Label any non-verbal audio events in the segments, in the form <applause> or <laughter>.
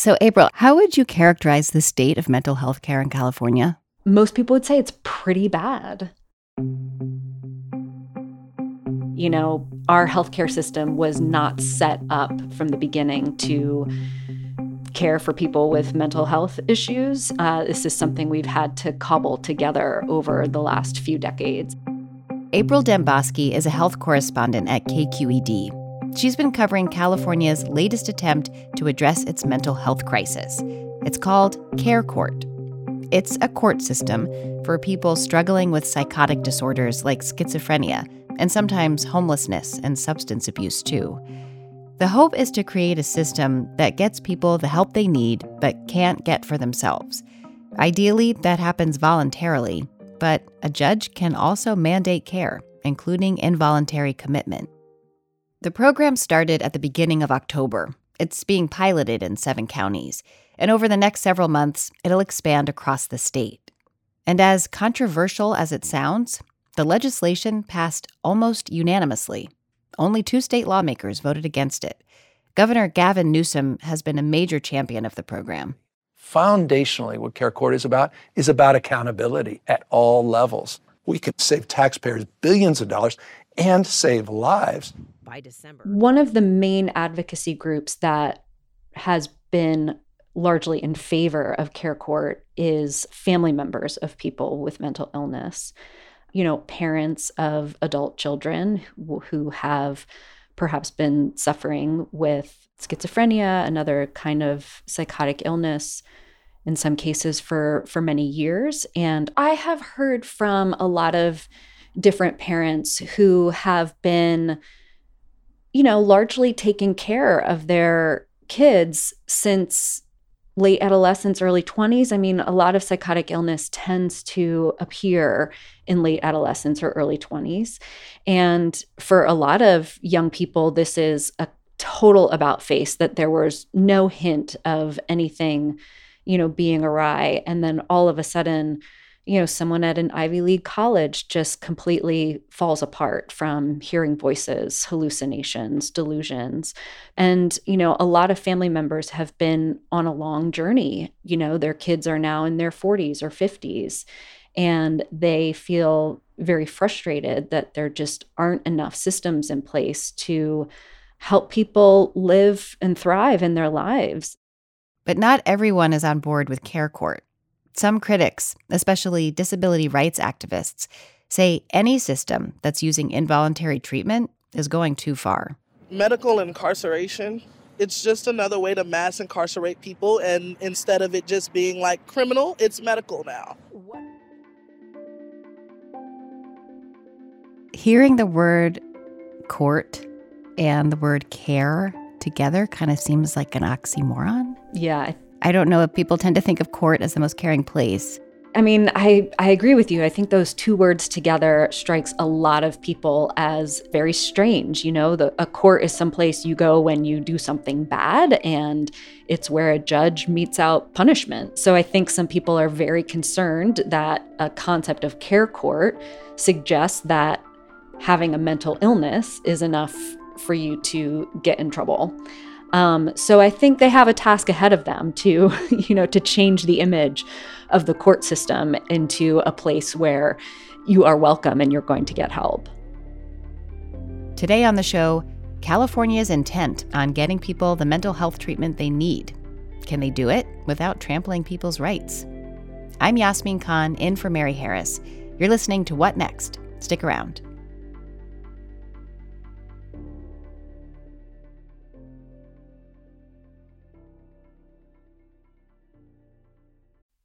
So, April, how would you characterize the state of mental health care in California? Most people would say it's pretty bad. You know, our healthcare system was not set up from the beginning to care for people with mental health issues. Uh, this is something we've had to cobble together over the last few decades. April Dembosky is a health correspondent at KQED. She's been covering California's latest attempt to address its mental health crisis. It's called Care Court. It's a court system for people struggling with psychotic disorders like schizophrenia and sometimes homelessness and substance abuse, too. The hope is to create a system that gets people the help they need but can't get for themselves. Ideally, that happens voluntarily, but a judge can also mandate care, including involuntary commitment. The program started at the beginning of October. It's being piloted in seven counties, and over the next several months, it'll expand across the state. And as controversial as it sounds, the legislation passed almost unanimously. Only two state lawmakers voted against it. Governor Gavin Newsom has been a major champion of the program. Foundationally, what Care Court is about is about accountability at all levels. We can save taxpayers billions of dollars and save lives by December. One of the main advocacy groups that has been largely in favor of Care Court is family members of people with mental illness. You know, parents of adult children who have perhaps been suffering with schizophrenia, another kind of psychotic illness in some cases for for many years and I have heard from a lot of different parents who have been you know, largely taking care of their kids since late adolescence, early 20s. I mean, a lot of psychotic illness tends to appear in late adolescence or early 20s. And for a lot of young people, this is a total about face that there was no hint of anything, you know, being awry. And then all of a sudden, you know, someone at an Ivy League college just completely falls apart from hearing voices, hallucinations, delusions. And, you know, a lot of family members have been on a long journey. You know, their kids are now in their 40s or 50s, and they feel very frustrated that there just aren't enough systems in place to help people live and thrive in their lives. But not everyone is on board with Care Court. Some critics, especially disability rights activists, say any system that's using involuntary treatment is going too far. Medical incarceration, it's just another way to mass incarcerate people, and instead of it just being like criminal, it's medical now. Hearing the word court and the word care together kind of seems like an oxymoron. Yeah, I don't know if people tend to think of court as the most caring place. I mean, I, I agree with you. I think those two words together strikes a lot of people as very strange. You know, the, a court is someplace you go when you do something bad, and it's where a judge metes out punishment. So I think some people are very concerned that a concept of care court suggests that having a mental illness is enough for you to get in trouble. Um, so I think they have a task ahead of them to, <laughs> you know, to change the image of the court system into a place where you are welcome and you're going to get help. Today on the show, California's intent on getting people the mental health treatment they need. Can they do it without trampling people's rights? I'm Yasmin Khan, in for Mary Harris. You're listening to What Next? Stick around.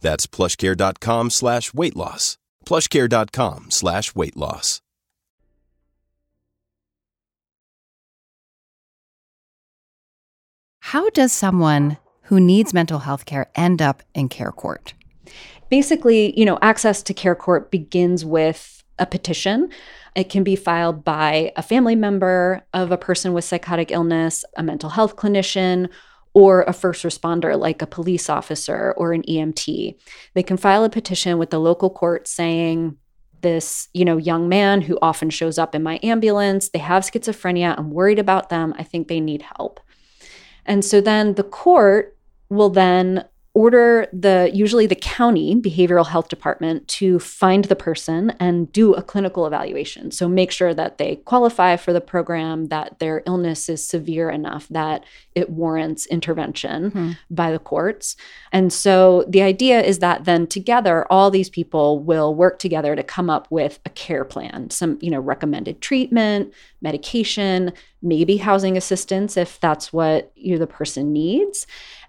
That's plushcare.com slash weight loss. Plushcare.com slash weight loss. How does someone who needs mental health care end up in care court? Basically, you know, access to care court begins with a petition. It can be filed by a family member of a person with psychotic illness, a mental health clinician, or a first responder like a police officer or an EMT. They can file a petition with the local court saying, this, you know, young man who often shows up in my ambulance, they have schizophrenia, I'm worried about them, I think they need help. And so then the court will then order the usually the county behavioral health department to find the person and do a clinical evaluation. So make sure that they qualify for the program that their illness is severe enough that it warrants intervention hmm. by the courts. And so the idea is that then together all these people will work together to come up with a care plan some you know recommended treatment medication maybe housing assistance if that's what you the person needs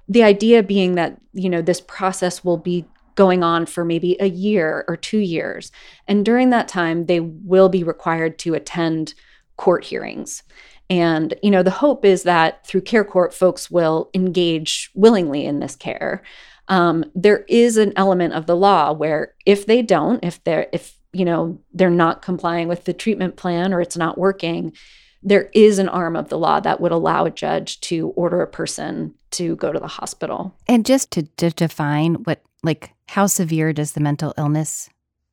the idea being that you know this process will be going on for maybe a year or 2 years. And during that time they will be required to attend court hearings. And you know the hope is that through care court folks will engage willingly in this care. Um, there is an element of the law where if they don't if they're if you know they're not complying with the treatment plan or it's not working there is an arm of the law that would allow a judge to order a person to go to the hospital. And just to, to define what, like, how severe does the mental illness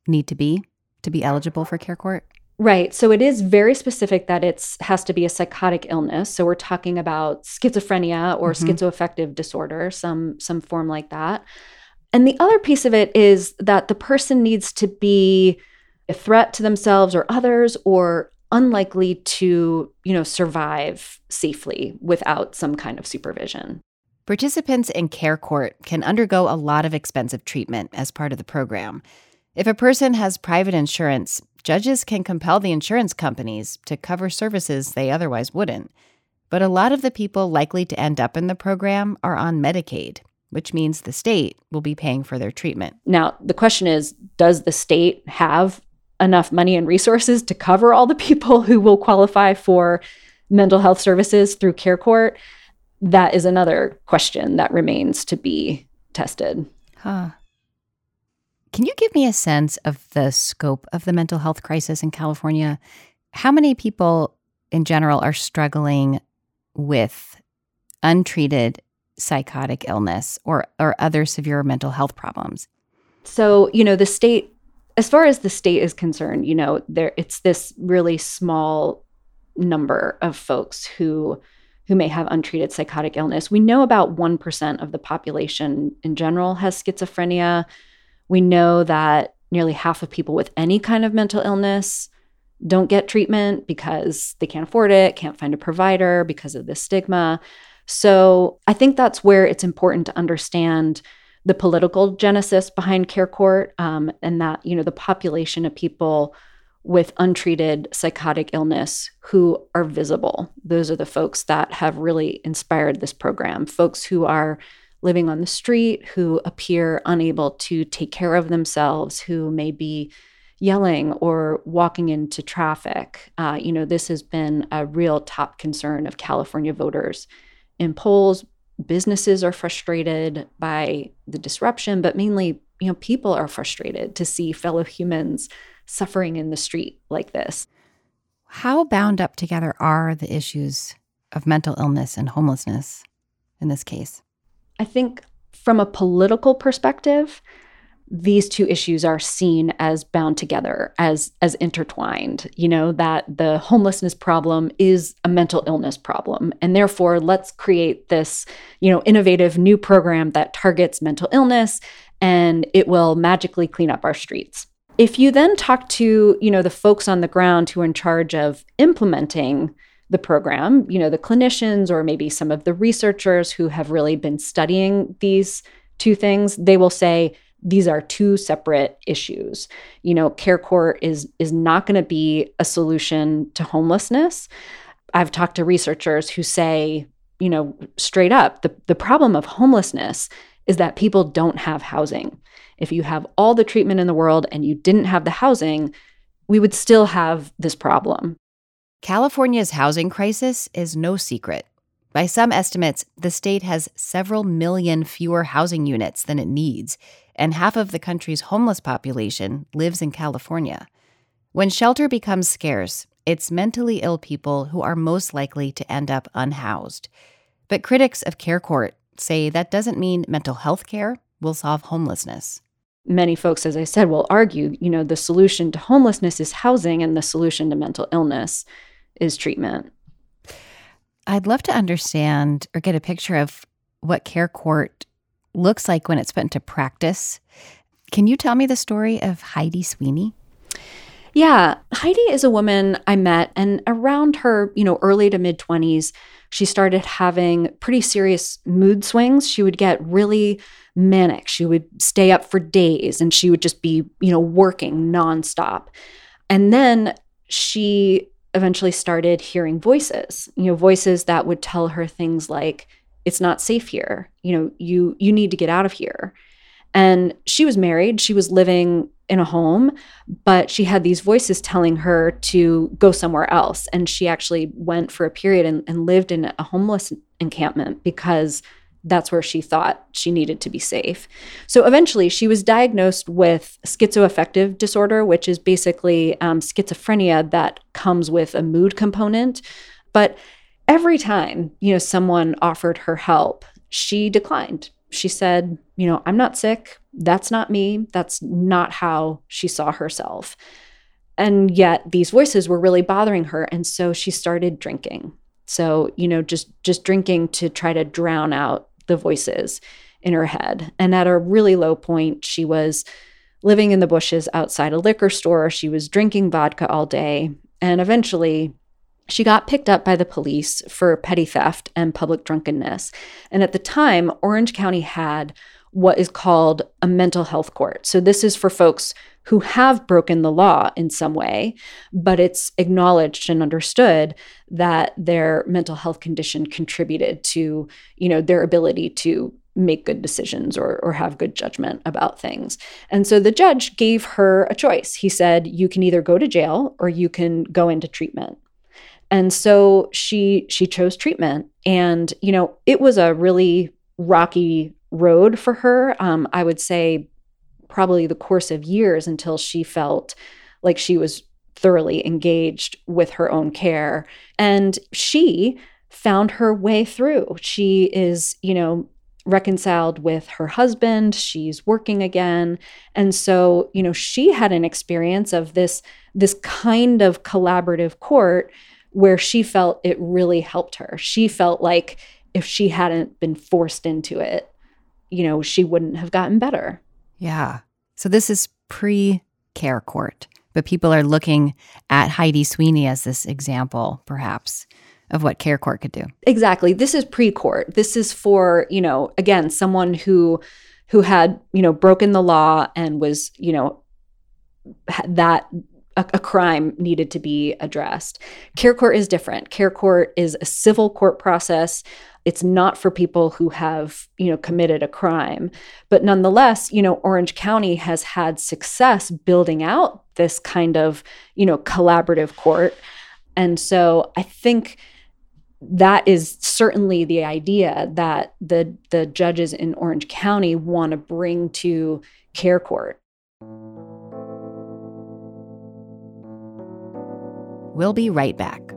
need to be to be eligible for care court? Right. So it is very specific that it's has to be a psychotic illness. So we're talking about schizophrenia or mm-hmm. schizoaffective disorder, some some form like that. And the other piece of it is that the person needs to be a threat to themselves or others or unlikely to, you know, survive safely without some kind of supervision. Participants in Care Court can undergo a lot of expensive treatment as part of the program. If a person has private insurance, judges can compel the insurance companies to cover services they otherwise wouldn't. But a lot of the people likely to end up in the program are on Medicaid, which means the state will be paying for their treatment. Now, the question is does the state have enough money and resources to cover all the people who will qualify for mental health services through care court that is another question that remains to be tested. Huh. Can you give me a sense of the scope of the mental health crisis in california? How many people in general are struggling with untreated psychotic illness or, or other severe mental health problems? So you know the state as far as the state is concerned, you know, there it's this really small number of folks who who may have untreated psychotic illness. We know about 1% of the population in general has schizophrenia. We know that nearly half of people with any kind of mental illness don't get treatment because they can't afford it, can't find a provider because of the stigma. So, I think that's where it's important to understand the political genesis behind care court um, and that you know the population of people with untreated psychotic illness who are visible. Those are the folks that have really inspired this program. Folks who are living on the street who appear unable to take care of themselves who may be yelling or walking into traffic. Uh, you know this has been a real top concern of california voters in polls businesses are frustrated by the disruption, but mainly, you know, people are frustrated to see fellow humans suffering in the street like this. How bound up together are the issues of mental illness and homelessness in this case? I think from a political perspective, these two issues are seen as bound together as as intertwined you know that the homelessness problem is a mental illness problem. And therefore let's create this you know innovative new program that targets mental illness and it will magically clean up our streets. If you then talk to you know the folks on the ground who are in charge of implementing the program you know the clinicians or maybe some of the researchers who have really been studying these two things they will say these are two separate issues. You know, care court is is not going to be a solution to homelessness. I've talked to researchers who say, you know, straight up, the, the problem of homelessness is that people don't have housing. If you have all the treatment in the world and you didn't have the housing, we would still have this problem. California's housing crisis is no secret. By some estimates, the state has several million fewer housing units than it needs, and half of the country's homeless population lives in California. When shelter becomes scarce, it's mentally ill people who are most likely to end up unhoused. But critics of Care Court say that doesn't mean mental health care will solve homelessness. Many folks, as I said, will argue, you know, the solution to homelessness is housing and the solution to mental illness is treatment. I'd love to understand or get a picture of what Care Court looks like when it's put into practice. Can you tell me the story of Heidi Sweeney? Yeah, Heidi is a woman I met, and around her, you know, early to mid 20s, she started having pretty serious mood swings. She would get really manic. She would stay up for days and she would just be, you know, working nonstop. And then she eventually started hearing voices, you know, voices that would tell her things like, it's not safe here. You know you you need to get out of here. And she was married. She was living in a home but she had these voices telling her to go somewhere else. And she actually went for a period and, and lived in a homeless encampment because that's where she thought she needed to be safe. So eventually, she was diagnosed with schizoaffective disorder, which is basically um, schizophrenia that comes with a mood component. But every time, you know, someone offered her help, she declined. She said, you know, I'm not sick. That's not me. That's not how she saw herself. And yet these voices were really bothering her and so she started drinking. So, you know, just just drinking to try to drown out the voices in her head. And at a really low point, she was living in the bushes outside a liquor store. She was drinking vodka all day. And eventually, she got picked up by the police for petty theft and public drunkenness. And at the time, Orange County had what is called a mental health court. So, this is for folks who have broken the law in some way, but it's acknowledged and understood that their mental health condition contributed to, you know, their ability to make good decisions or, or have good judgment about things. And so the judge gave her a choice. He said, You can either go to jail or you can go into treatment. And so she she chose treatment and you know it was a really rocky road for her um, I would say probably the course of years until she felt like she was thoroughly engaged with her own care and she found her way through she is you know reconciled with her husband she's working again and so you know she had an experience of this this kind of collaborative court where she felt it really helped her. She felt like if she hadn't been forced into it, you know, she wouldn't have gotten better. Yeah. So this is pre care court, but people are looking at Heidi Sweeney as this example, perhaps, of what care court could do. Exactly. This is pre court. This is for, you know, again, someone who who had, you know, broken the law and was, you know, that a, a, crime needed to be addressed. Care court is different. Care court is a civil court process. It's not for people who have, you know, committed a crime. But nonetheless, you know, Orange County has had success building out this kind of, you know, collaborative court. And so I think that is certainly the idea that the the judges in Orange County want to bring to care court. We'll be right back.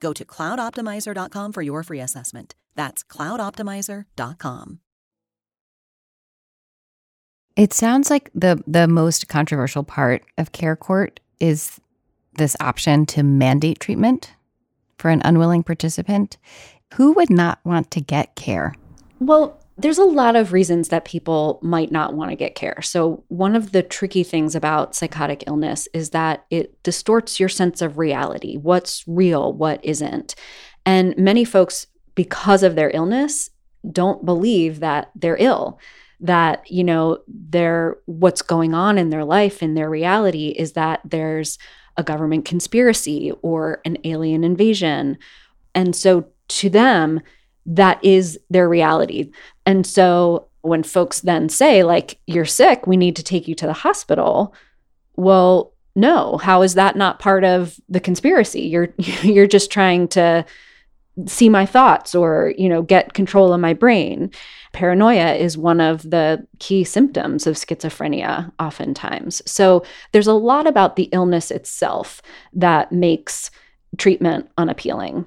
Go to cloudoptimizer.com for your free assessment. That's cloudoptimizer.com. It sounds like the the most controversial part of Care Court is this option to mandate treatment for an unwilling participant. Who would not want to get care? Well, there's a lot of reasons that people might not want to get care. So, one of the tricky things about psychotic illness is that it distorts your sense of reality what's real, what isn't. And many folks, because of their illness, don't believe that they're ill that you know their what's going on in their life in their reality is that there's a government conspiracy or an alien invasion and so to them that is their reality. And so when folks then say like you're sick we need to take you to the hospital well no. How is that not part of the conspiracy? You're <laughs> you're just trying to see my thoughts or you know get control of my brain. Paranoia is one of the key symptoms of schizophrenia oftentimes. So there's a lot about the illness itself that makes treatment unappealing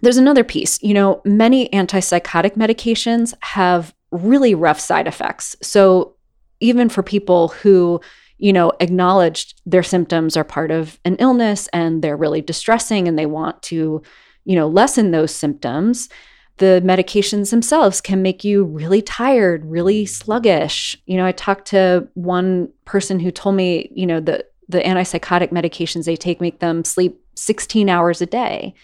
there's another piece you know many antipsychotic medications have really rough side effects so even for people who you know acknowledged their symptoms are part of an illness and they're really distressing and they want to you know, lessen those symptoms, the medications themselves can make you really tired, really sluggish. You know, I talked to one person who told me, you know, the the antipsychotic medications they take make them sleep 16 hours a day.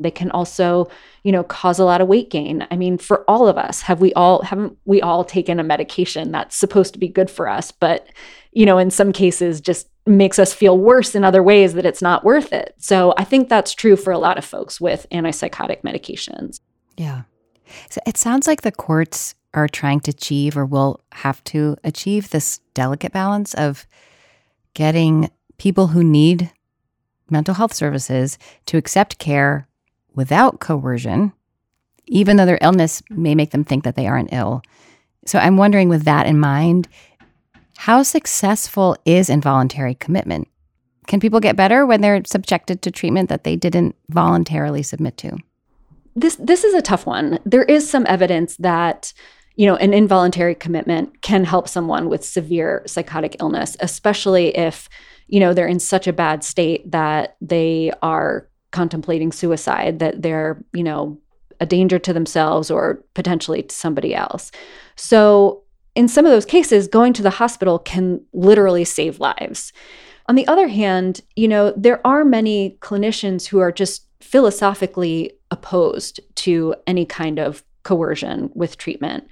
They can also, you know, cause a lot of weight gain. I mean, for all of us, have we all haven't we all taken a medication that's supposed to be good for us, but you know, in some cases just makes us feel worse in other ways that it's not worth it. So I think that's true for a lot of folks with antipsychotic medications. Yeah. So it sounds like the courts are trying to achieve or will have to achieve this delicate balance of getting people who need mental health services to accept care without coercion, even though their illness may make them think that they aren't ill. So I'm wondering, with that in mind, how successful is involuntary commitment? Can people get better when they're subjected to treatment that they didn't voluntarily submit to? This this is a tough one. There is some evidence that you know an involuntary commitment can help someone with severe psychotic illness, especially if you know they're in such a bad state that they are contemplating suicide, that they're you know a danger to themselves or potentially to somebody else. So in some of those cases, going to the hospital can literally save lives. On the other hand, you know, there are many clinicians who are just philosophically opposed to any kind of coercion with treatment.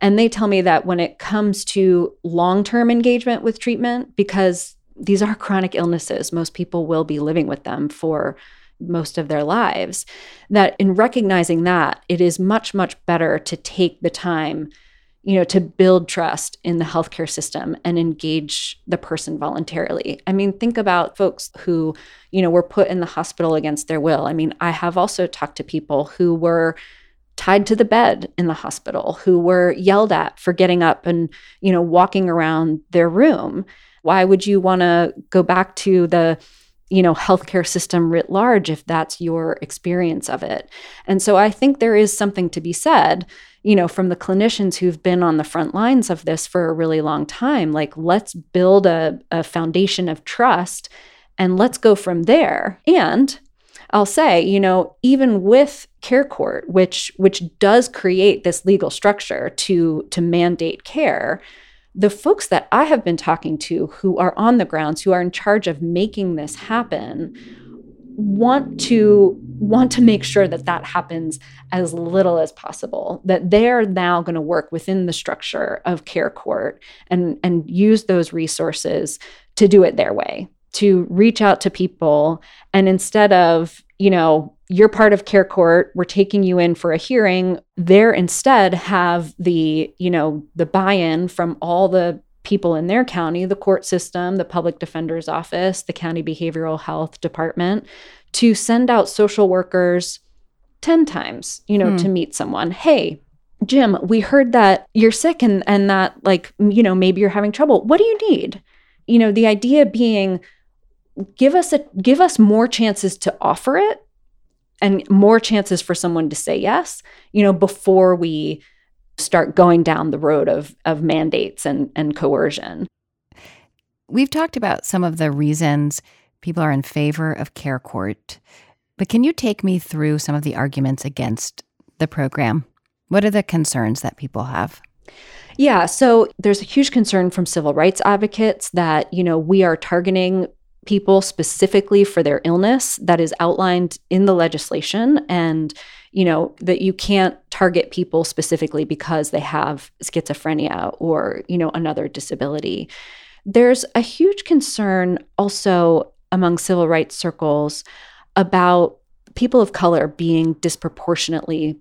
And they tell me that when it comes to long term engagement with treatment, because these are chronic illnesses, most people will be living with them for most of their lives, that in recognizing that, it is much, much better to take the time you know, to build trust in the healthcare system and engage the person voluntarily. I mean, think about folks who, you know, were put in the hospital against their will. I mean, I have also talked to people who were tied to the bed in the hospital, who were yelled at for getting up and, you know, walking around their room. Why would you want to go back to the you know healthcare system writ large if that's your experience of it and so i think there is something to be said you know, from the clinicians who've been on the front lines of this for a really long time. Like, let's build a, a foundation of trust and let's go from there. And I'll say, you know, even with care court, which which does create this legal structure to to mandate care, the folks that I have been talking to who are on the grounds, who are in charge of making this happen, want to want to make sure that that happens as little as possible that they're now going to work within the structure of care court and and use those resources to do it their way to reach out to people and instead of you know you're part of care court we're taking you in for a hearing there instead have the you know the buy-in from all the people in their county, the court system, the public defender's office, the county behavioral health department, to send out social workers 10 times, you know, hmm. to meet someone. Hey, Jim, we heard that you're sick and and that like, you know, maybe you're having trouble. What do you need? You know, the idea being give us a give us more chances to offer it and more chances for someone to say yes, you know, before we start going down the road of of mandates and and coercion. We've talked about some of the reasons people are in favor of care court, but can you take me through some of the arguments against the program? What are the concerns that people have? Yeah, so there's a huge concern from civil rights advocates that, you know, we are targeting people specifically for their illness that is outlined in the legislation and you know that you can't target people specifically because they have schizophrenia or you know another disability. There's a huge concern also among civil rights circles about people of color being disproportionately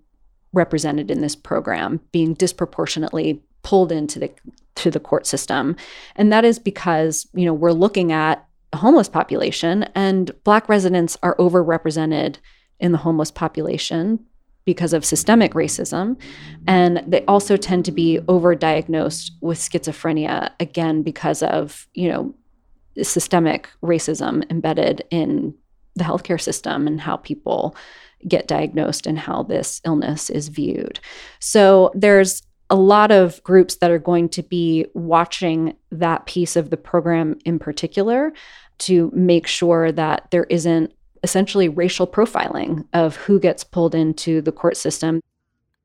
represented in this program being disproportionately pulled into the to the court system. And that is because you know we're looking at homeless population and black residents are overrepresented in the homeless population because of systemic racism. And they also tend to be overdiagnosed with schizophrenia, again, because of, you know, systemic racism embedded in the healthcare system and how people get diagnosed and how this illness is viewed. So there's a lot of groups that are going to be watching that piece of the program in particular to make sure that there isn't essentially racial profiling of who gets pulled into the court system.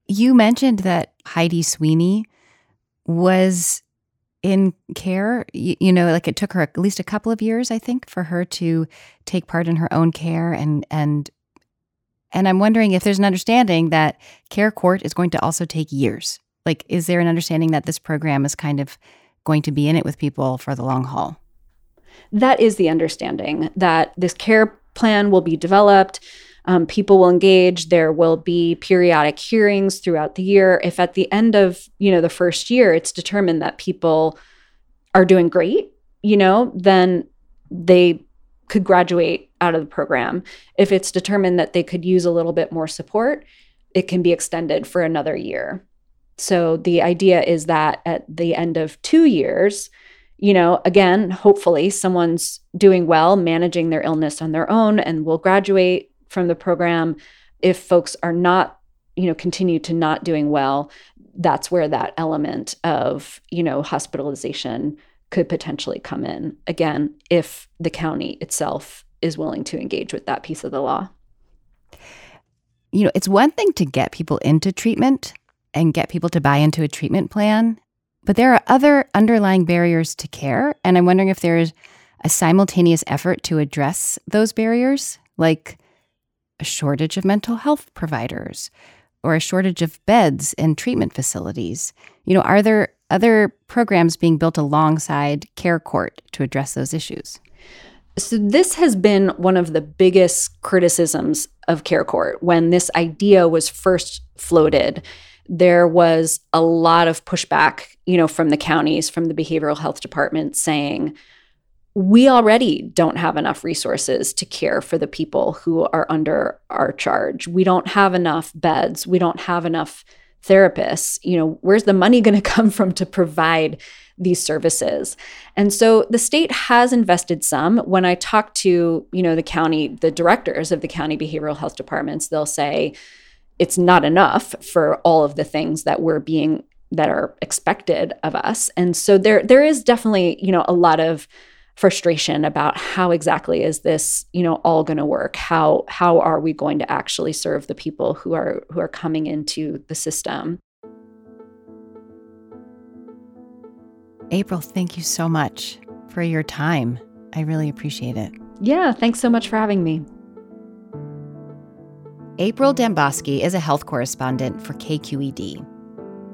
You mentioned that Heidi Sweeney was in care. You, you, know, like it took her at least a couple of years, I think, for her to take part in her own care and and and I'm wondering if there's an understanding that care court is going to also take years. Like, is there an understanding that this program is kind of going to be in it with people for the long haul? That is the understanding that this care plan will be developed. Um, people will engage. There will be periodic hearings throughout the year. If at the end of you know the first year it's determined that people are doing great, you know, then they could graduate out of the program. If it's determined that they could use a little bit more support, it can be extended for another year. So the idea is that at the end of two years, you know, again, hopefully someone's doing well, managing their illness on their own and will graduate from the program. If folks are not, you know, continue to not doing well, that's where that element of, you know, hospitalization could potentially come in. Again, if the county itself is willing to engage with that piece of the law. You know, it's one thing to get people into treatment and get people to buy into a treatment plan. But there are other underlying barriers to care. And I'm wondering if there's a simultaneous effort to address those barriers, like a shortage of mental health providers or a shortage of beds and treatment facilities. You know, are there other programs being built alongside Care Court to address those issues? So, this has been one of the biggest criticisms of Care Court when this idea was first floated there was a lot of pushback, you know, from the counties, from the behavioral health department saying, we already don't have enough resources to care for the people who are under our charge. We don't have enough beds. We don't have enough therapists. You know, where's the money going <laughs> to come from to provide these services? And so the state has invested some. When I talk to, you know, the county, the directors of the county behavioral health departments, they'll say it's not enough for all of the things that we're being that are expected of us. And so there there is definitely, you know, a lot of frustration about how exactly is this you know all going to work? How how are we going to actually serve the people who are who are coming into the system? April thank you so much for your time. I really appreciate it. Yeah thanks so much for having me. April dembosky is a health correspondent for kqed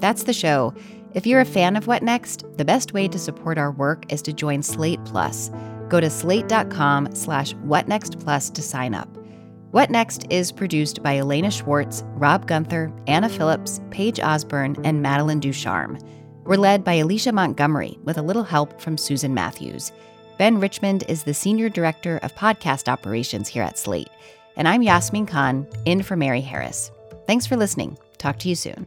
that's the show if you're a fan of What Next, the best way to support our work is to join Slate Plus. Go to slate.com slash whatnextplus to sign up. What Next is produced by Elena Schwartz, Rob Gunther, Anna Phillips, Paige Osborne, and Madeline Ducharme. We're led by Alicia Montgomery with a little help from Susan Matthews. Ben Richmond is the Senior Director of Podcast Operations here at Slate. And I'm Yasmin Khan, in for Mary Harris. Thanks for listening. Talk to you soon.